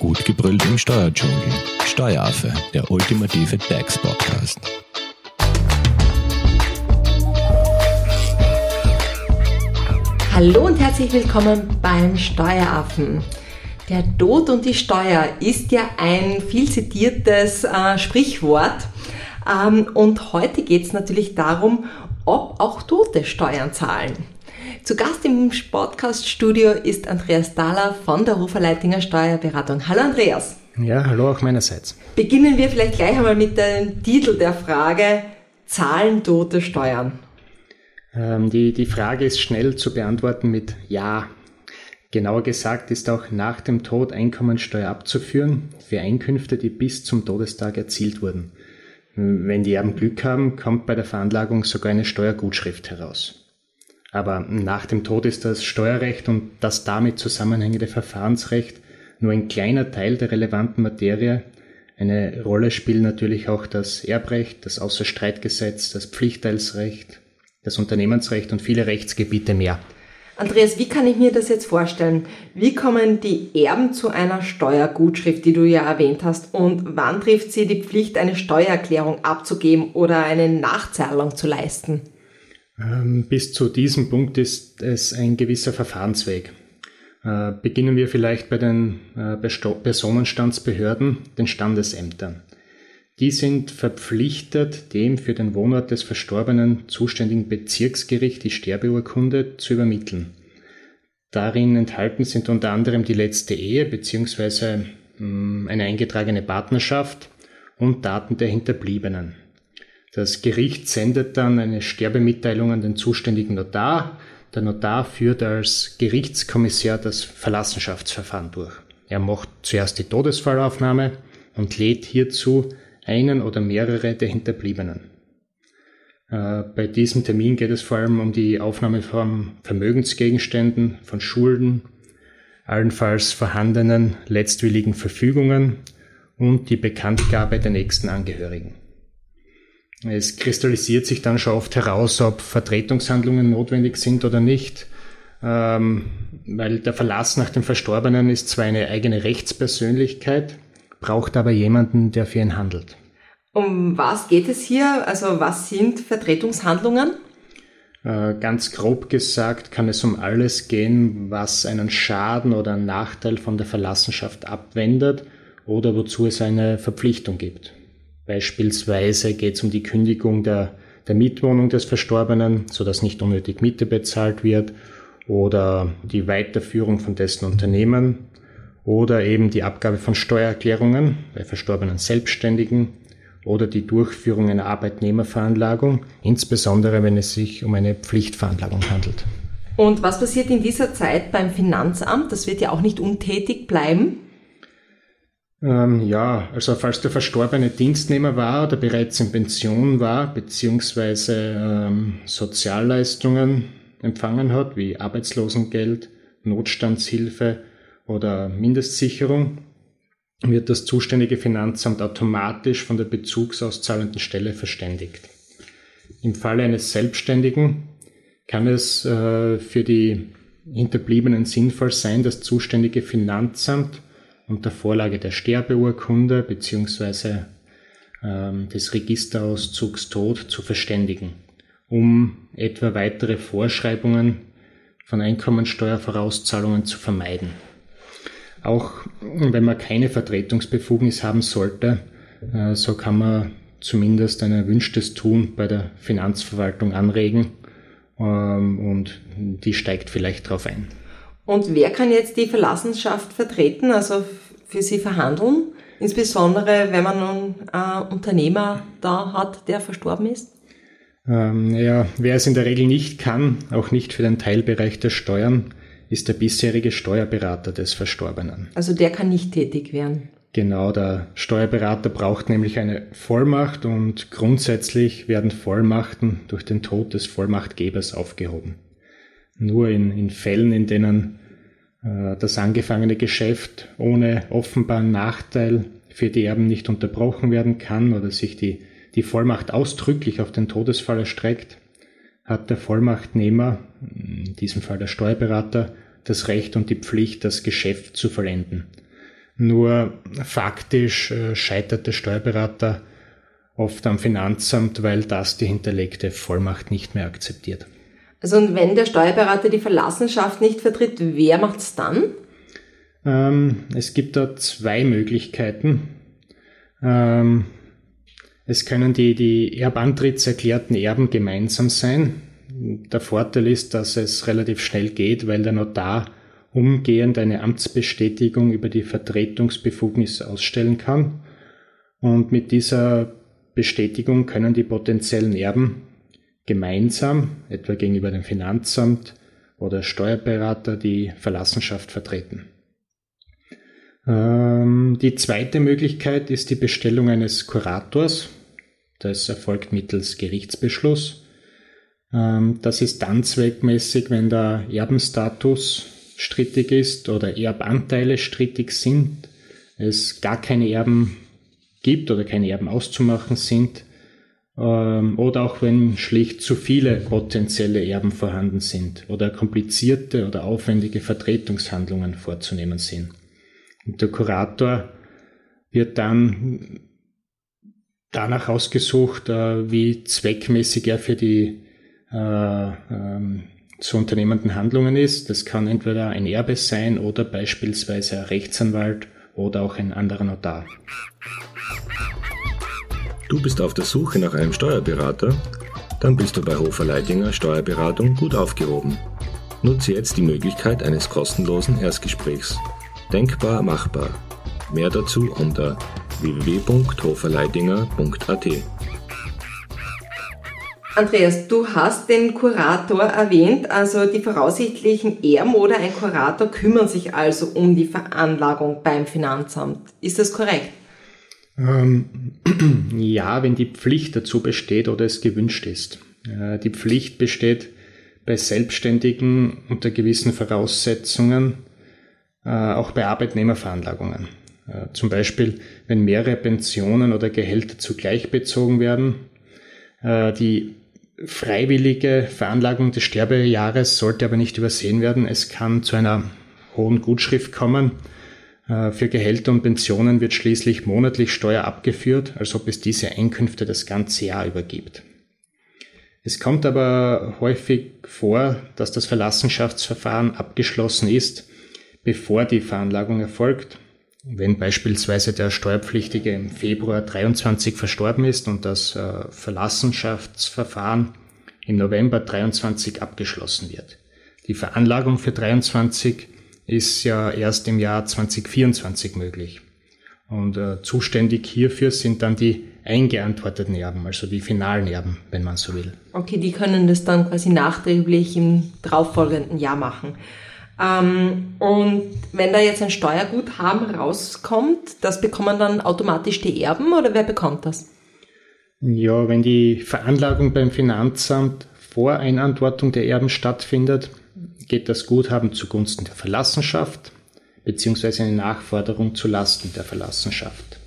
Gut gebrüllt im Steuerdschungel. Steueraffe, der ultimative DAX-Podcast. Hallo und herzlich willkommen beim Steueraffen. Der Tod und die Steuer ist ja ein viel zitiertes äh, Sprichwort. Ähm, und heute geht es natürlich darum, ob auch Tote Steuern zahlen. Zu Gast im Podcast-Studio ist Andreas Dahler von der Hoferleitinger Steuerberatung. Hallo Andreas. Ja, hallo auch meinerseits. Beginnen wir vielleicht gleich einmal mit dem Titel der Frage, zahlen Tote Steuern? Ähm, die, die Frage ist schnell zu beantworten mit Ja. Genauer gesagt ist auch nach dem Tod Einkommensteuer abzuführen für Einkünfte, die bis zum Todestag erzielt wurden. Wenn die Erben Glück haben, kommt bei der Veranlagung sogar eine Steuergutschrift heraus. Aber nach dem Tod ist das Steuerrecht und das damit zusammenhängende Verfahrensrecht nur ein kleiner Teil der relevanten Materie. Eine Rolle spielen natürlich auch das Erbrecht, das Außerstreitgesetz, das Pflichtteilsrecht, das Unternehmensrecht und viele Rechtsgebiete mehr. Andreas, wie kann ich mir das jetzt vorstellen? Wie kommen die Erben zu einer Steuergutschrift, die du ja erwähnt hast? Und wann trifft sie die Pflicht, eine Steuererklärung abzugeben oder eine Nachzahlung zu leisten? Ähm, bis zu diesem Punkt ist es ein gewisser Verfahrensweg. Äh, beginnen wir vielleicht bei den äh, Personenstandsbehörden, den Standesämtern. Die sind verpflichtet, dem für den Wohnort des Verstorbenen zuständigen Bezirksgericht die Sterbeurkunde zu übermitteln. Darin enthalten sind unter anderem die letzte Ehe bzw. Mm, eine eingetragene Partnerschaft und Daten der Hinterbliebenen. Das Gericht sendet dann eine Sterbemitteilung an den zuständigen Notar. Der Notar führt als Gerichtskommissar das Verlassenschaftsverfahren durch. Er macht zuerst die Todesfallaufnahme und lädt hierzu einen oder mehrere der Hinterbliebenen. Äh, bei diesem Termin geht es vor allem um die Aufnahme von Vermögensgegenständen, von Schulden, allenfalls vorhandenen letztwilligen Verfügungen und die Bekanntgabe der nächsten Angehörigen. Es kristallisiert sich dann schon oft heraus, ob Vertretungshandlungen notwendig sind oder nicht, ähm, weil der Verlass nach dem Verstorbenen ist zwar eine eigene Rechtspersönlichkeit, braucht aber jemanden, der für ihn handelt. Um was geht es hier? Also was sind Vertretungshandlungen? Äh, ganz grob gesagt kann es um alles gehen, was einen Schaden oder einen Nachteil von der Verlassenschaft abwendet oder wozu es eine Verpflichtung gibt. Beispielsweise geht es um die Kündigung der, der Mietwohnung des Verstorbenen, sodass nicht unnötig Miete bezahlt wird, oder die Weiterführung von dessen Unternehmen, oder eben die Abgabe von Steuererklärungen bei verstorbenen Selbstständigen oder die Durchführung einer Arbeitnehmerveranlagung, insbesondere wenn es sich um eine Pflichtveranlagung handelt. Und was passiert in dieser Zeit beim Finanzamt? Das wird ja auch nicht untätig bleiben. Ähm, ja, also falls der Verstorbene Dienstnehmer war oder bereits in Pension war, beziehungsweise ähm, Sozialleistungen empfangen hat, wie Arbeitslosengeld, Notstandshilfe oder Mindestsicherung, wird das zuständige Finanzamt automatisch von der bezugsauszahlenden Stelle verständigt. Im Falle eines Selbstständigen kann es äh, für die Hinterbliebenen sinnvoll sein, das zuständige Finanzamt unter Vorlage der Sterbeurkunde bzw. Ähm, des Registerauszugs Tod zu verständigen, um etwa weitere Vorschreibungen von Einkommensteuervorauszahlungen zu vermeiden. Auch wenn man keine Vertretungsbefugnis haben sollte, äh, so kann man zumindest ein erwünschtes Tun bei der Finanzverwaltung anregen ähm, und die steigt vielleicht darauf ein. Und wer kann jetzt die Verlassenschaft vertreten, also für sie verhandeln? Insbesondere, wenn man nun einen Unternehmer da hat, der verstorben ist? Ähm, ja, wer es in der Regel nicht kann, auch nicht für den Teilbereich der Steuern, ist der bisherige Steuerberater des Verstorbenen. Also der kann nicht tätig werden. Genau, der Steuerberater braucht nämlich eine Vollmacht und grundsätzlich werden Vollmachten durch den Tod des Vollmachtgebers aufgehoben. Nur in, in Fällen, in denen äh, das angefangene Geschäft ohne offenbaren Nachteil für die Erben nicht unterbrochen werden kann oder sich die, die Vollmacht ausdrücklich auf den Todesfall erstreckt, hat der Vollmachtnehmer, in diesem Fall der Steuerberater, das Recht und die Pflicht, das Geschäft zu vollenden. Nur faktisch äh, scheitert der Steuerberater oft am Finanzamt, weil das die hinterlegte Vollmacht nicht mehr akzeptiert. Also und wenn der Steuerberater die Verlassenschaft nicht vertritt, wer macht's dann? Ähm, es gibt da zwei Möglichkeiten. Ähm, es können die, die erbantritts Erben gemeinsam sein. Der Vorteil ist, dass es relativ schnell geht, weil der Notar umgehend eine Amtsbestätigung über die Vertretungsbefugnis ausstellen kann. Und mit dieser Bestätigung können die potenziellen Erben gemeinsam, etwa gegenüber dem Finanzamt oder Steuerberater, die Verlassenschaft vertreten. Ähm, die zweite Möglichkeit ist die Bestellung eines Kurators. Das erfolgt mittels Gerichtsbeschluss. Ähm, das ist dann zweckmäßig, wenn der Erbenstatus strittig ist oder Erbanteile strittig sind, es gar keine Erben gibt oder keine Erben auszumachen sind ähm, oder auch wenn schlicht zu viele potenzielle Erben vorhanden sind oder komplizierte oder aufwendige Vertretungshandlungen vorzunehmen sind. Und der Kurator wird dann danach ausgesucht, äh, wie zweckmäßig er für die äh, ähm, zu unternehmenden Handlungen ist. Das kann entweder ein Erbe sein oder beispielsweise ein Rechtsanwalt oder auch ein anderer Notar. Du bist auf der Suche nach einem Steuerberater? Dann bist du bei Hofer Leidinger Steuerberatung gut aufgehoben. Nutze jetzt die Möglichkeit eines kostenlosen Erstgesprächs. Denkbar machbar. Mehr dazu unter www.hoferleidinger.at. Andreas, du hast den Kurator erwähnt, also die voraussichtlichen Erben oder ein Kurator kümmern sich also um die Veranlagung beim Finanzamt. Ist das korrekt? Ähm, ja, wenn die Pflicht dazu besteht oder es gewünscht ist. Äh, die Pflicht besteht bei Selbstständigen unter gewissen Voraussetzungen, äh, auch bei Arbeitnehmerveranlagungen. Äh, zum Beispiel, wenn mehrere Pensionen oder Gehälter zugleich bezogen werden. Äh, die freiwillige Veranlagung des Sterbejahres sollte aber nicht übersehen werden. Es kann zu einer hohen Gutschrift kommen. Äh, für Gehälter und Pensionen wird schließlich monatlich Steuer abgeführt, als ob es diese Einkünfte das ganze Jahr übergibt. Es kommt aber häufig vor, dass das Verlassenschaftsverfahren abgeschlossen ist, bevor die Veranlagung erfolgt. Wenn beispielsweise der Steuerpflichtige im Februar 23 verstorben ist und das äh, Verlassenschaftsverfahren im November 23 abgeschlossen wird. Die Veranlagung für 23 ist ja erst im Jahr 2024 möglich. Und äh, zuständig hierfür sind dann die eingeantworteten Erben, also die finalen Erben, wenn man so will. Okay, die können das dann quasi nachträglich im darauffolgenden Jahr machen. Ähm, und wenn da jetzt ein Steuerguthaben rauskommt, das bekommen dann automatisch die Erben oder wer bekommt das? Ja, wenn die Veranlagung beim Finanzamt vor Einantwortung der Erben stattfindet, geht das Guthaben zugunsten der Verlassenschaft beziehungsweise eine Nachforderung zu Lasten der Verlassenschaft.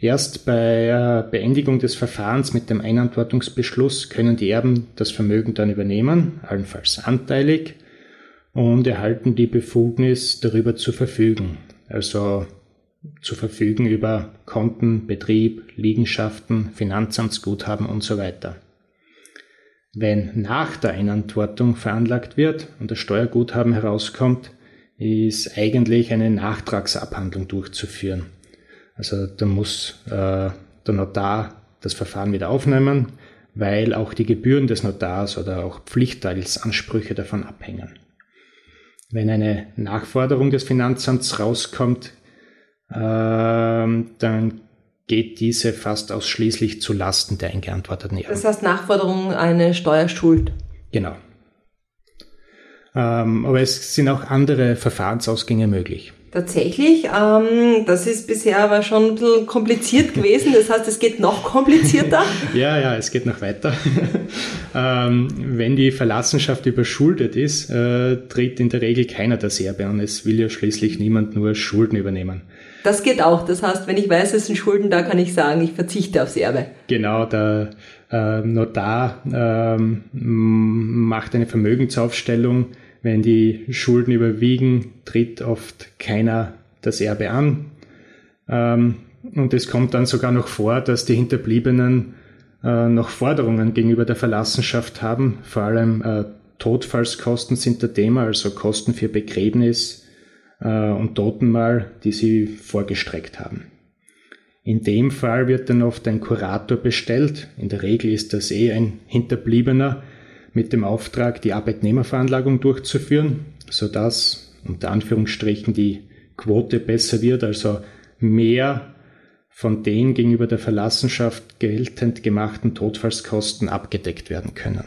Erst bei Beendigung des Verfahrens mit dem Einantwortungsbeschluss können die Erben das Vermögen dann übernehmen, allenfalls anteilig, und erhalten die Befugnis, darüber zu verfügen. Also zu verfügen über Konten, Betrieb, Liegenschaften, Finanzamtsguthaben und so weiter. Wenn nach der Einantwortung veranlagt wird und das Steuerguthaben herauskommt, ist eigentlich eine Nachtragsabhandlung durchzuführen. Also da muss äh, der Notar das Verfahren wieder aufnehmen, weil auch die Gebühren des Notars oder auch Pflichtteilsansprüche davon abhängen. Wenn eine Nachforderung des Finanzamts rauskommt, äh, dann geht diese fast ausschließlich zu Lasten der eingeantworteten Erben. Das heißt Nachforderung eine Steuerschuld. Genau. Ähm, aber es sind auch andere Verfahrensausgänge möglich. Tatsächlich, ähm, das ist bisher aber schon ein bisschen kompliziert gewesen. Das heißt, es geht noch komplizierter. ja, ja, es geht noch weiter. ähm, wenn die Verlassenschaft überschuldet ist, äh, tritt in der Regel keiner der Serbe an. Es will ja schließlich niemand nur Schulden übernehmen. Das geht auch. Das heißt, wenn ich weiß, es sind Schulden da, kann ich sagen, ich verzichte aufs Erbe. Genau, der äh, Notar ähm, macht eine Vermögensaufstellung wenn die Schulden überwiegen, tritt oft keiner das Erbe an. Ähm, und es kommt dann sogar noch vor, dass die Hinterbliebenen äh, noch Forderungen gegenüber der Verlassenschaft haben. Vor allem äh, Todfallskosten sind der Thema, also Kosten für Begräbnis äh, und Totenmahl, die sie vorgestreckt haben. In dem Fall wird dann oft ein Kurator bestellt. In der Regel ist das eh ein Hinterbliebener mit dem Auftrag, die Arbeitnehmerveranlagung durchzuführen, sodass unter Anführungsstrichen die Quote besser wird, also mehr von den gegenüber der Verlassenschaft geltend gemachten Todfallskosten abgedeckt werden können.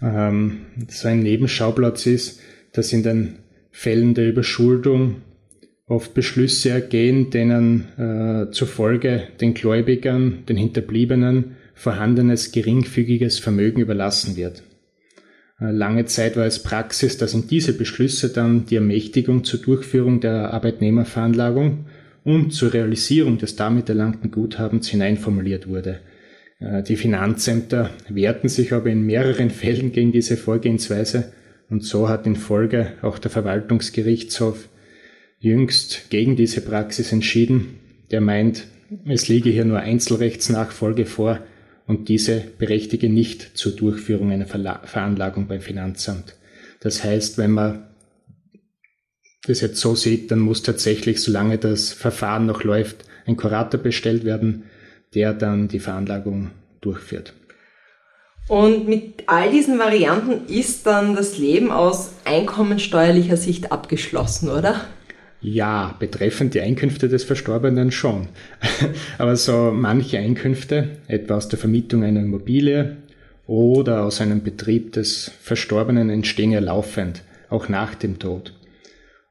Ähm, so ein Nebenschauplatz ist, dass in den Fällen der Überschuldung oft Beschlüsse ergehen, denen äh, zufolge den Gläubigern, den Hinterbliebenen vorhandenes geringfügiges Vermögen überlassen wird. Äh, lange Zeit war es Praxis, dass in diese Beschlüsse dann die Ermächtigung zur Durchführung der Arbeitnehmerveranlagung und zur Realisierung des damit erlangten Guthabens hineinformuliert wurde. Äh, die Finanzämter wehrten sich aber in mehreren Fällen gegen diese Vorgehensweise und so hat in Folge auch der Verwaltungsgerichtshof jüngst gegen diese Praxis entschieden. Der meint, es liege hier nur Einzelrechtsnachfolge vor und diese berechtige nicht zur Durchführung einer Veranlagung beim Finanzamt. Das heißt, wenn man das jetzt so sieht, dann muss tatsächlich, solange das Verfahren noch läuft, ein Kurator bestellt werden, der dann die Veranlagung durchführt. Und mit all diesen Varianten ist dann das Leben aus einkommensteuerlicher Sicht abgeschlossen, oder? Ja, betreffend die Einkünfte des Verstorbenen schon. Aber so manche Einkünfte, etwa aus der Vermietung einer Immobilie oder aus einem Betrieb des Verstorbenen, entstehen ja laufend, auch nach dem Tod.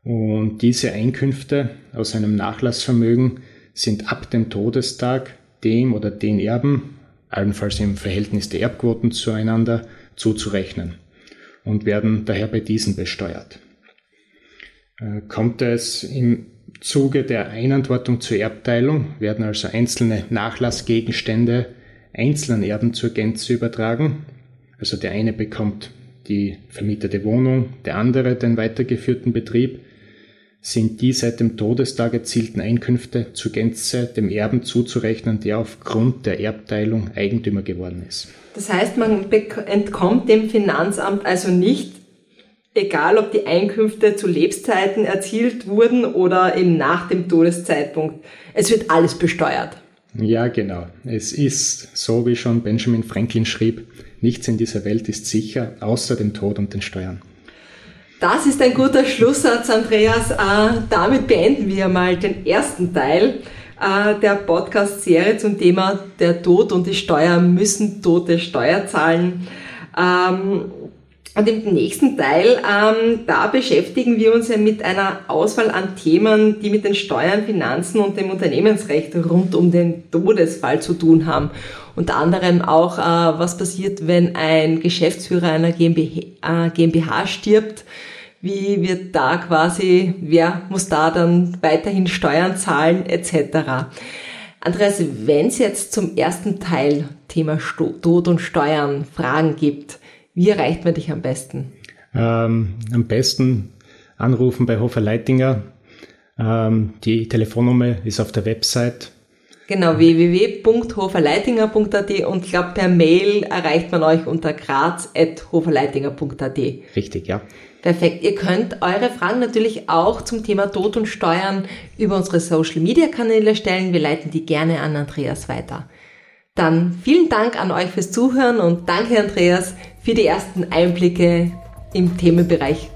Und diese Einkünfte aus einem Nachlassvermögen sind ab dem Todestag dem oder den Erben, allenfalls im Verhältnis der Erbquoten zueinander, zuzurechnen und werden daher bei diesen besteuert. Äh, kommt es im Zuge der Einantwortung zur Erbteilung, werden also einzelne Nachlassgegenstände einzelnen Erben zur Gänze übertragen. Also der eine bekommt die vermietete Wohnung, der andere den weitergeführten Betrieb sind die seit dem Todestag erzielten Einkünfte zur Gänze dem Erben zuzurechnen, der aufgrund der Erbteilung Eigentümer geworden ist. Das heißt, man entkommt dem Finanzamt also nicht, egal ob die Einkünfte zu Lebzeiten erzielt wurden oder eben nach dem Todeszeitpunkt. Es wird alles besteuert. Ja, genau. Es ist so, wie schon Benjamin Franklin schrieb, nichts in dieser Welt ist sicher, außer dem Tod und den Steuern. Das ist ein guter Schlusssatz, Andreas. Äh, damit beenden wir mal den ersten Teil äh, der Podcast-Serie zum Thema der Tod und die Steuer müssen Tote Steuer zahlen. Ähm, und im nächsten Teil, ähm, da beschäftigen wir uns ja mit einer Auswahl an Themen, die mit den Steuern, Finanzen und dem Unternehmensrecht rund um den Todesfall zu tun haben. Unter anderem auch, äh, was passiert, wenn ein Geschäftsführer einer GmbH, äh, GmbH stirbt. Wie wird da quasi, wer muss da dann weiterhin Steuern zahlen etc. Andreas, wenn es jetzt zum ersten Teil Thema Tod und Steuern Fragen gibt, wie erreicht man dich am besten? Ähm, am besten anrufen bei Hofer Leitinger. Ähm, die Telefonnummer ist auf der Website. Genau, www.hoferleitinger.at und ich glaube, per Mail erreicht man euch unter graz.hoferleitinger.at. Richtig, ja. Perfekt. Ihr könnt eure Fragen natürlich auch zum Thema Tod und Steuern über unsere Social Media Kanäle stellen. Wir leiten die gerne an Andreas weiter. Dann vielen Dank an euch fürs Zuhören und danke Andreas für die ersten Einblicke im Themenbereich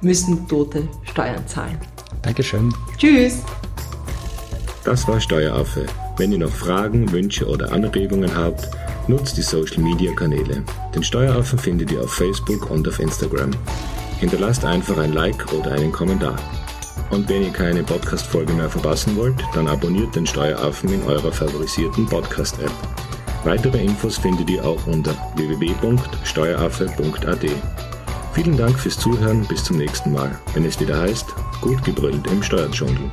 müssen Tote Steuern zahlen. Dankeschön. Tschüss. Das war Steueraffe. Wenn ihr noch Fragen, Wünsche oder Anregungen habt, nutzt die Social Media Kanäle. Den Steueraffen findet ihr auf Facebook und auf Instagram. Hinterlasst einfach ein Like oder einen Kommentar. Und wenn ihr keine Podcast-Folge mehr verpassen wollt, dann abonniert den Steueraffen in eurer favorisierten Podcast-App. Weitere Infos findet ihr auch unter www.steueraffe.at. Vielen Dank fürs Zuhören, bis zum nächsten Mal, wenn es wieder heißt, gut gebrüllt im Steuerdschungel.